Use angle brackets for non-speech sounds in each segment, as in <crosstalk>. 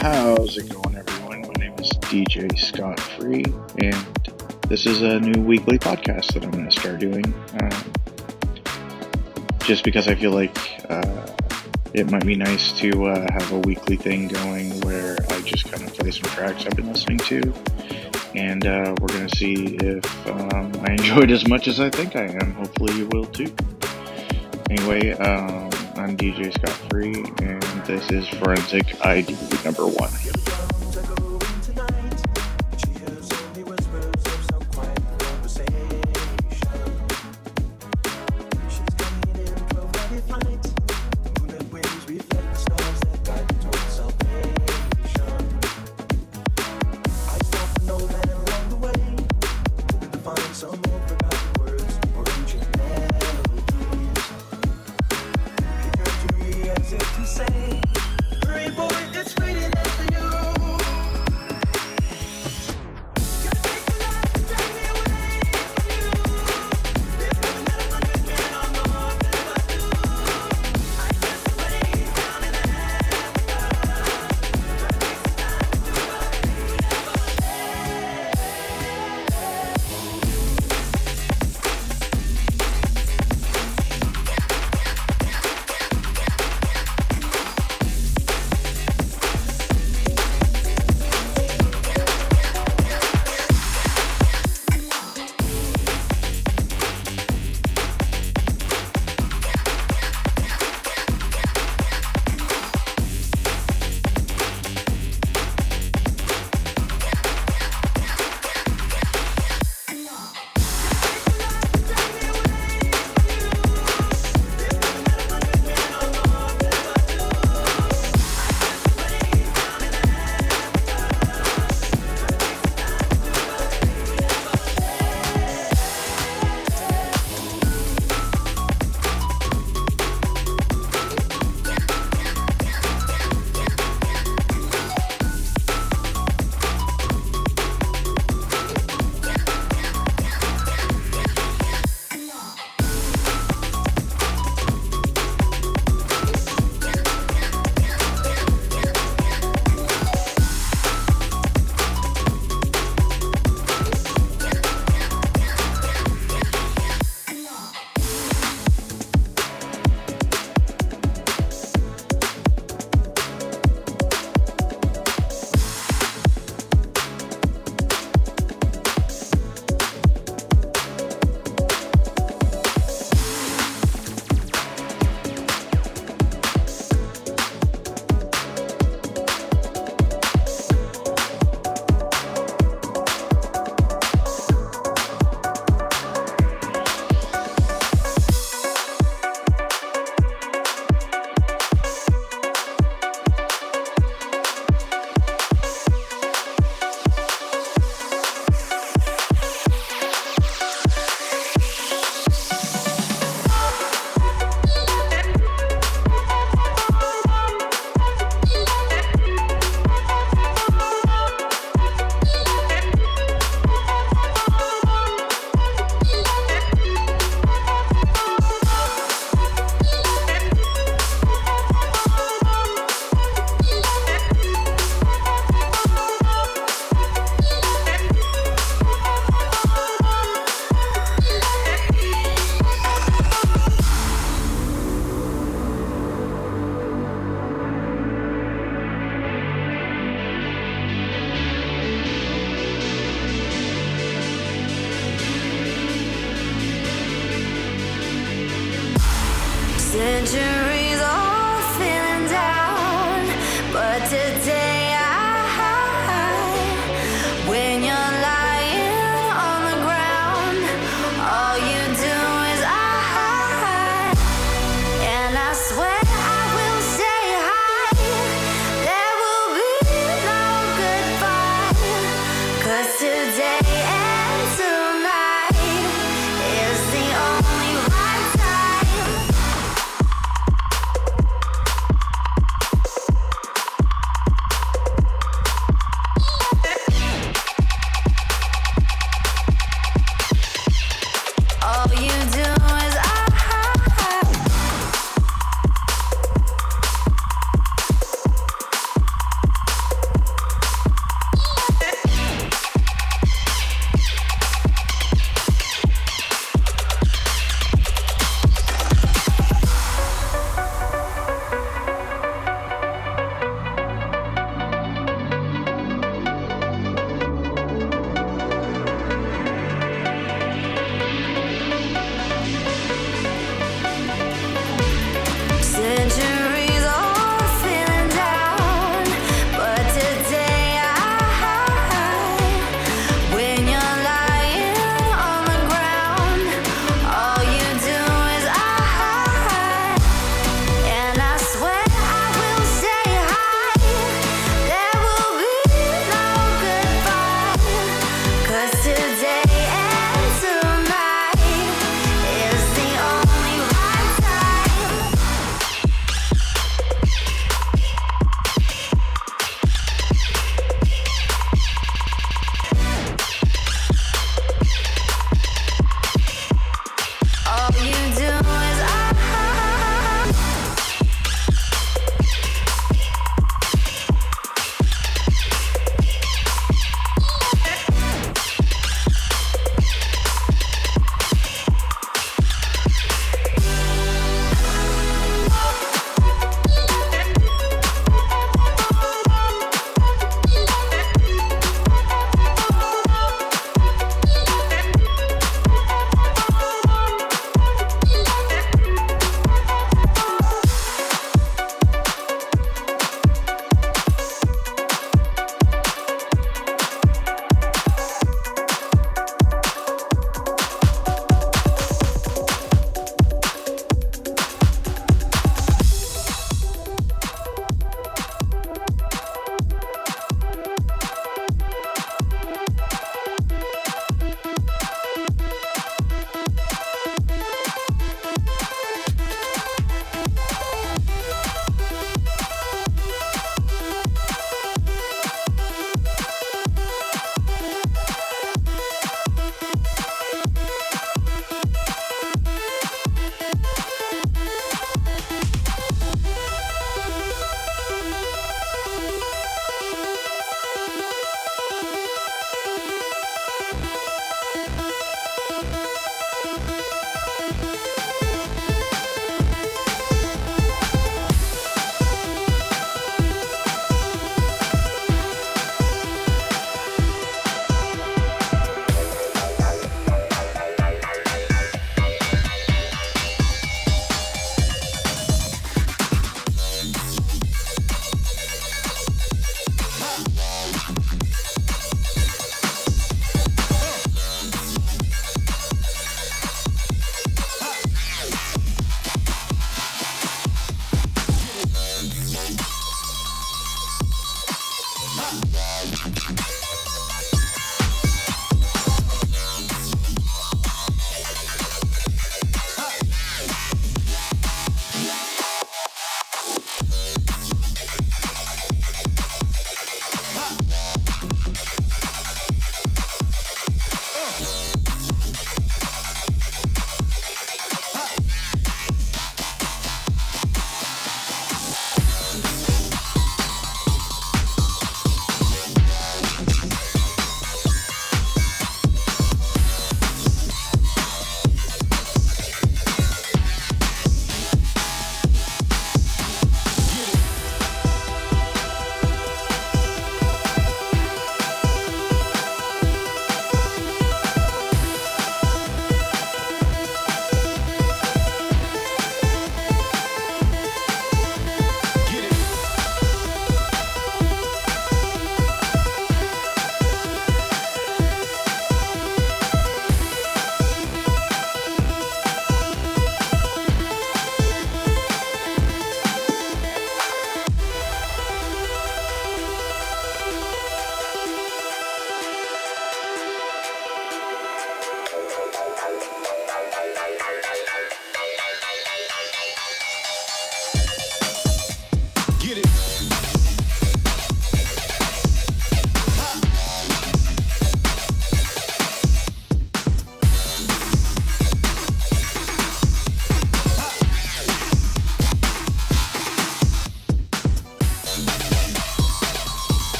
How's it going, everyone? My name is DJ Scott Free, and this is a new weekly podcast that I'm going to start doing. Um, just because I feel like uh, it might be nice to uh, have a weekly thing going where I just kind of play some tracks I've been listening to, and uh, we're going to see if um, I <laughs> enjoyed as much as I think I am. Hopefully, you will too. Anyway, um, I'm DJ Scott Free, and this is Forensic ID number one. today.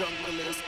jungle is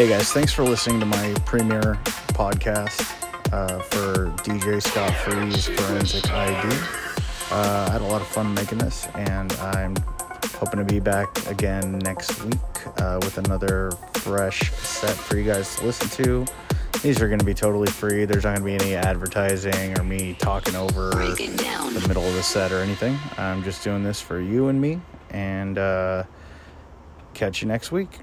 Hey guys, thanks for listening to my premiere podcast uh, for DJ Scott Free's Forensic ID. Uh, I had a lot of fun making this, and I'm hoping to be back again next week uh, with another fresh set for you guys to listen to. These are going to be totally free. There's not going to be any advertising or me talking over the middle of the set or anything. I'm just doing this for you and me, and uh, catch you next week.